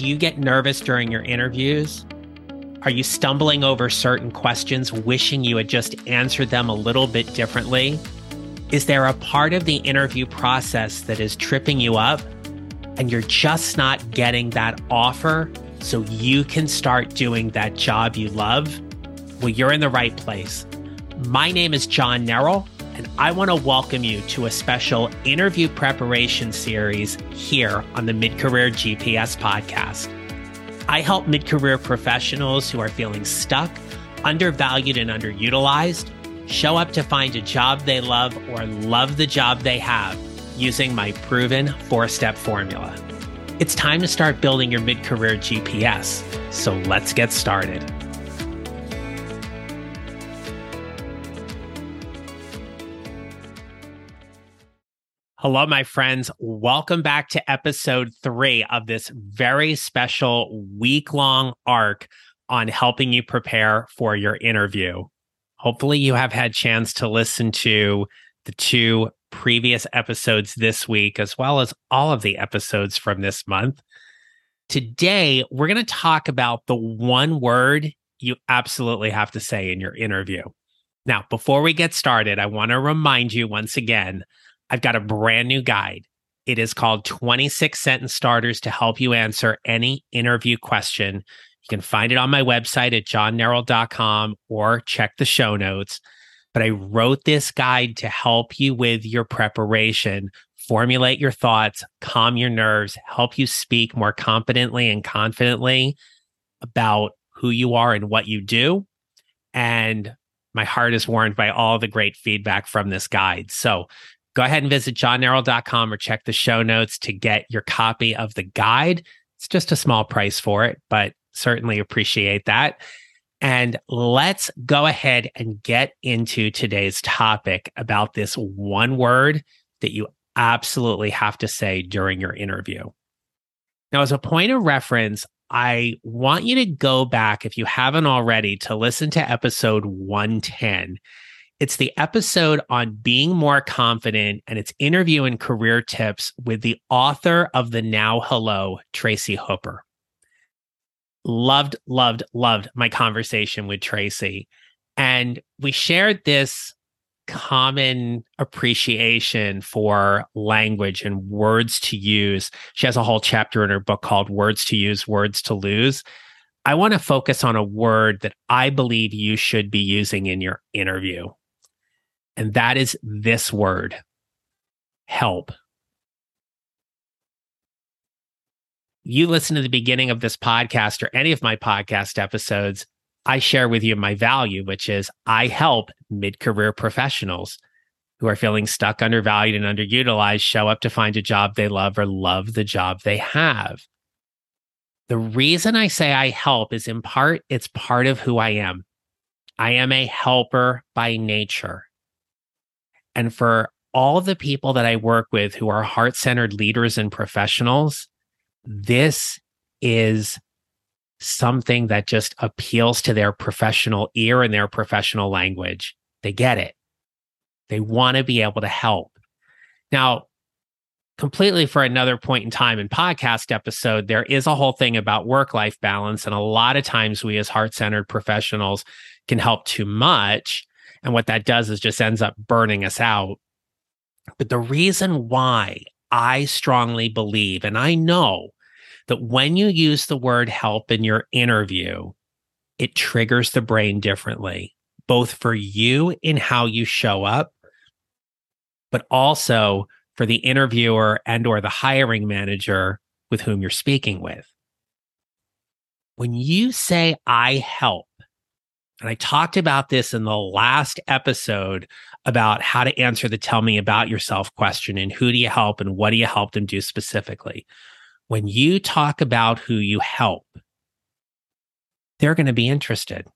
Do you get nervous during your interviews? Are you stumbling over certain questions, wishing you had just answered them a little bit differently? Is there a part of the interview process that is tripping you up and you're just not getting that offer so you can start doing that job you love? Well, you're in the right place. My name is John Neral, and I want to welcome you to a special interview preparation series here on the Mid Career GPS podcast. I help mid career professionals who are feeling stuck, undervalued, and underutilized show up to find a job they love or love the job they have using my proven four step formula. It's time to start building your mid career GPS. So let's get started. Hello, my friends. Welcome back to episode three of this very special week long arc on helping you prepare for your interview. Hopefully, you have had chance to listen to the two previous episodes this week, as well as all of the episodes from this month. Today, we're going to talk about the one word you absolutely have to say in your interview. Now, before we get started, I want to remind you once again I've got a brand new guide. It is called 26 Sentence Starters to help you answer any interview question. You can find it on my website at johnneral.com or check the show notes. But I wrote this guide to help you with your preparation, formulate your thoughts, calm your nerves, help you speak more confidently and confidently about who you are and what you do. And my heart is warmed by all the great feedback from this guide. So go ahead and visit johnneral.com or check the show notes to get your copy of the guide. It's just a small price for it, but certainly appreciate that. And let's go ahead and get into today's topic about this one word that you absolutely have to say during your interview. Now, as a point of reference, I want you to go back, if you haven't already, to listen to episode 110 it's the episode on being more confident and it's interview and career tips with the author of the Now Hello, Tracy Hooper. Loved, loved, loved my conversation with Tracy. And we shared this common appreciation for language and words to use. She has a whole chapter in her book called Words to Use, Words to Lose. I want to focus on a word that I believe you should be using in your interview and that is this word help. You listen to the beginning of this podcast or any of my podcast episodes, I share with you my value, which is I help mid career professionals who are feeling stuck, undervalued, and underutilized show up to find a job they love or love the job they have. The reason I say I help is in part, it's part of who I am. I am a helper by nature. And for all the people that I work with who are heart centered leaders and professionals, this is something that just appeals to their professional ear and their professional language. They get it. They want to be able to help. Now, completely for another point in time in podcast episode, there is a whole thing about work life balance. And a lot of times we as heart centered professionals can help too much. And what that does is just ends up burning us out. But the reason why I strongly believe, and I know that when you use the word help in your interview, it triggers the brain differently, both for you in how you show up, but also for the interviewer and or the hiring manager with whom you're speaking with. When you say I help, and I talked about this in the last episode about how to answer the tell me about yourself question and who do you help and what do you help them do specifically. When you talk about who you help, they're going to be interested.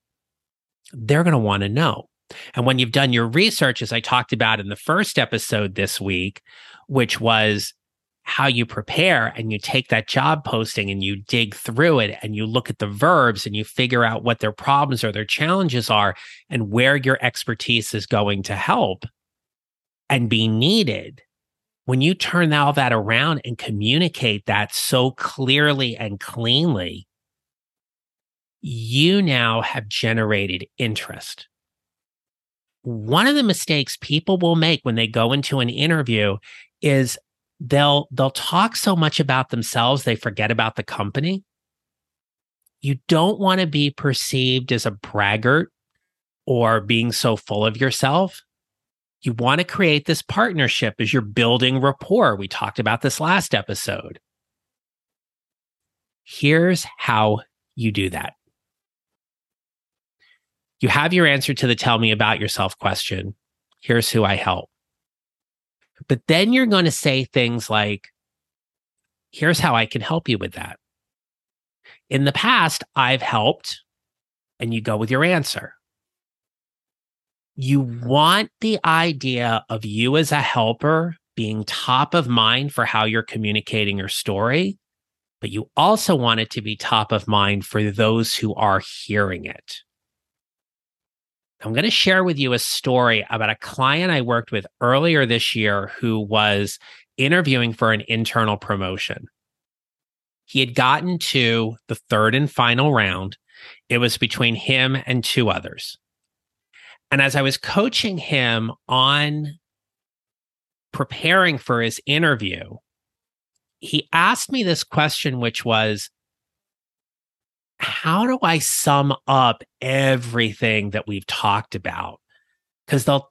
They're going to want to know. And when you've done your research, as I talked about in the first episode this week, which was how you prepare and you take that job posting and you dig through it and you look at the verbs and you figure out what their problems or their challenges are and where your expertise is going to help and be needed, when you turn all that around and communicate that so clearly and cleanly, you now have generated interest. One of the mistakes people will make when they go into an interview is they'll they'll talk so much about themselves they forget about the company. You don't want to be perceived as a braggart or being so full of yourself. You want to create this partnership as you're building rapport. We talked about this last episode. Here's how you do that. You have your answer to the tell me about yourself question. Here's who I help. But then you're going to say things like, here's how I can help you with that. In the past, I've helped, and you go with your answer. You want the idea of you as a helper being top of mind for how you're communicating your story, but you also want it to be top of mind for those who are hearing it. I'm going to share with you a story about a client I worked with earlier this year who was interviewing for an internal promotion. He had gotten to the third and final round. It was between him and two others. And as I was coaching him on preparing for his interview, he asked me this question, which was how do I sum up everything that we've talked about? Because they'll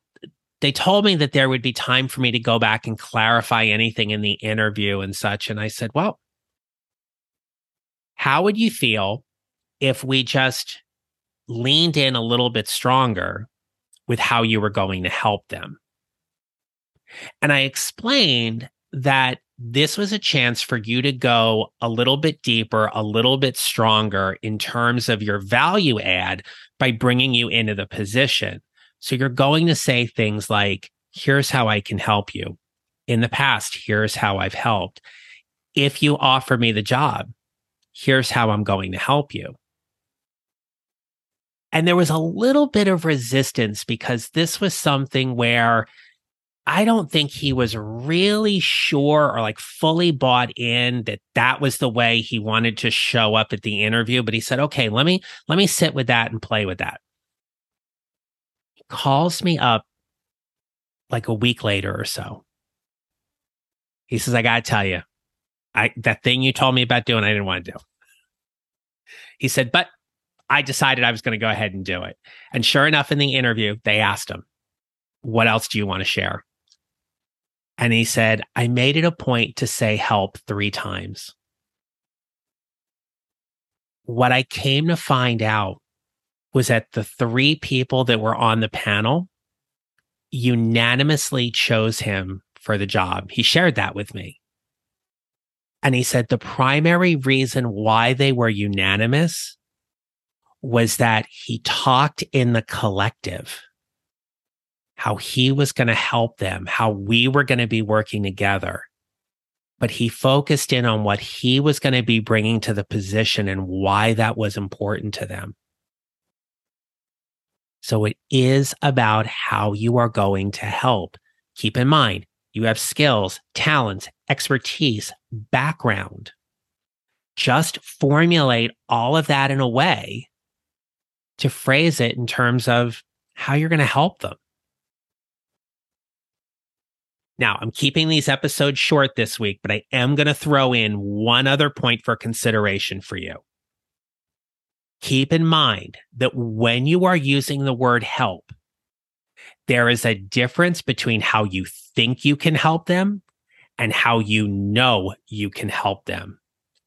they told me that there would be time for me to go back and clarify anything in the interview and such. And I said, well, how would you feel if we just leaned in a little bit stronger with how you were going to help them? And I explained that this was a chance for you to go a little bit deeper, a little bit stronger in terms of your value add by bringing you into the position. So you're going to say things like, here's how I can help you. In the past, here's how I've helped. If you offer me the job, here's how I'm going to help you. And there was a little bit of resistance because this was something where I don't think he was really sure or like fully bought in that that was the way he wanted to show up at the interview. But he said, okay, let me, let me sit with that and play with that. He calls me up like a week later or so. He says, I got to tell you, I, that thing you told me about doing, I didn't want to do. He said, but I decided I was going to go ahead and do it. And sure enough, in the interview, they asked him, what else do you want to share? And he said, I made it a point to say help three times. What I came to find out was that the three people that were on the panel unanimously chose him for the job. He shared that with me. And he said the primary reason why they were unanimous was that he talked in the collective how he was going to help them, how we were going to be working together. But he focused in on what he was going to be bringing to the position and why that was important to them. So it is about how you are going to help. Keep in mind, you have skills, talents, expertise, background. Just formulate all of that in a way to phrase it in terms of how you're going to help them. Now, I'm keeping these episodes short this week, but I am going to throw in one other point for consideration for you. Keep in mind that when you are using the word help, there is a difference between how you think you can help them and how you know you can help them.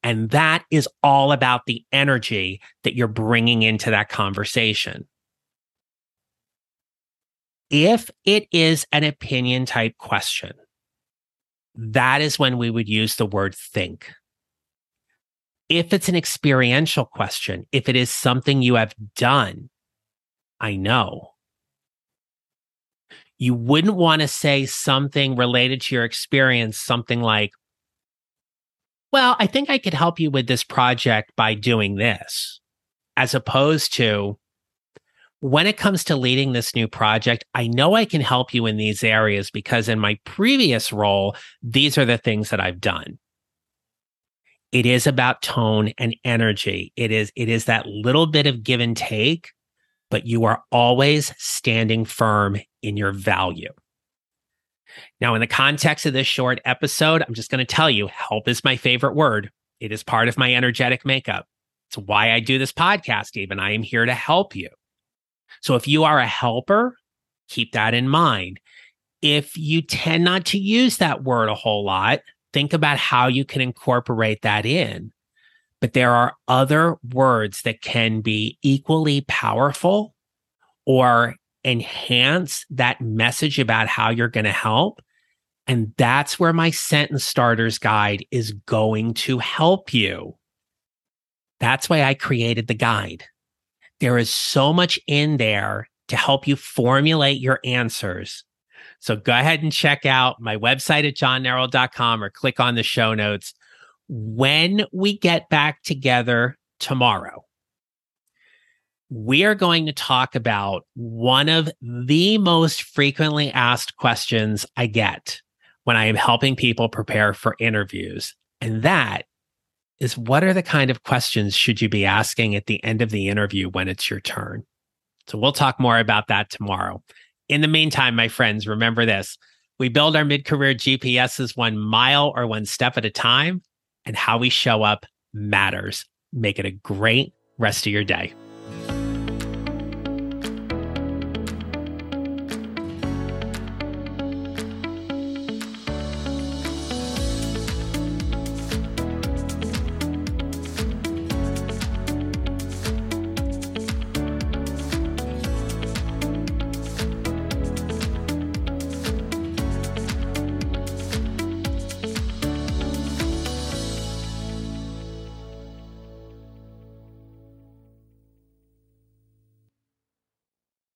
And that is all about the energy that you're bringing into that conversation. If it is an opinion type question, that is when we would use the word think. If it's an experiential question, if it is something you have done, I know. You wouldn't want to say something related to your experience, something like, well, I think I could help you with this project by doing this, as opposed to, when it comes to leading this new project, I know I can help you in these areas because in my previous role, these are the things that I've done. It is about tone and energy. It is it is that little bit of give and take, but you are always standing firm in your value. Now, in the context of this short episode, I'm just going to tell you help is my favorite word. It is part of my energetic makeup. It's why I do this podcast, even. I am here to help you. So if you are a helper, keep that in mind. If you tend not to use that word a whole lot, think about how you can incorporate that in. But there are other words that can be equally powerful or enhance that message about how you're going to help. And that's where my sentence starters guide is going to help you. That's why I created the guide. There is so much in there to help you formulate your answers. So go ahead and check out my website at johnneral.com or click on the show notes. When we get back together tomorrow, we are going to talk about one of the most frequently asked questions I get when I am helping people prepare for interviews. And that is what are the kind of questions should you be asking at the end of the interview when it's your turn? So we'll talk more about that tomorrow. In the meantime, my friends, remember this. We build our mid career GPSs one mile or one step at a time, and how we show up matters. Make it a great rest of your day.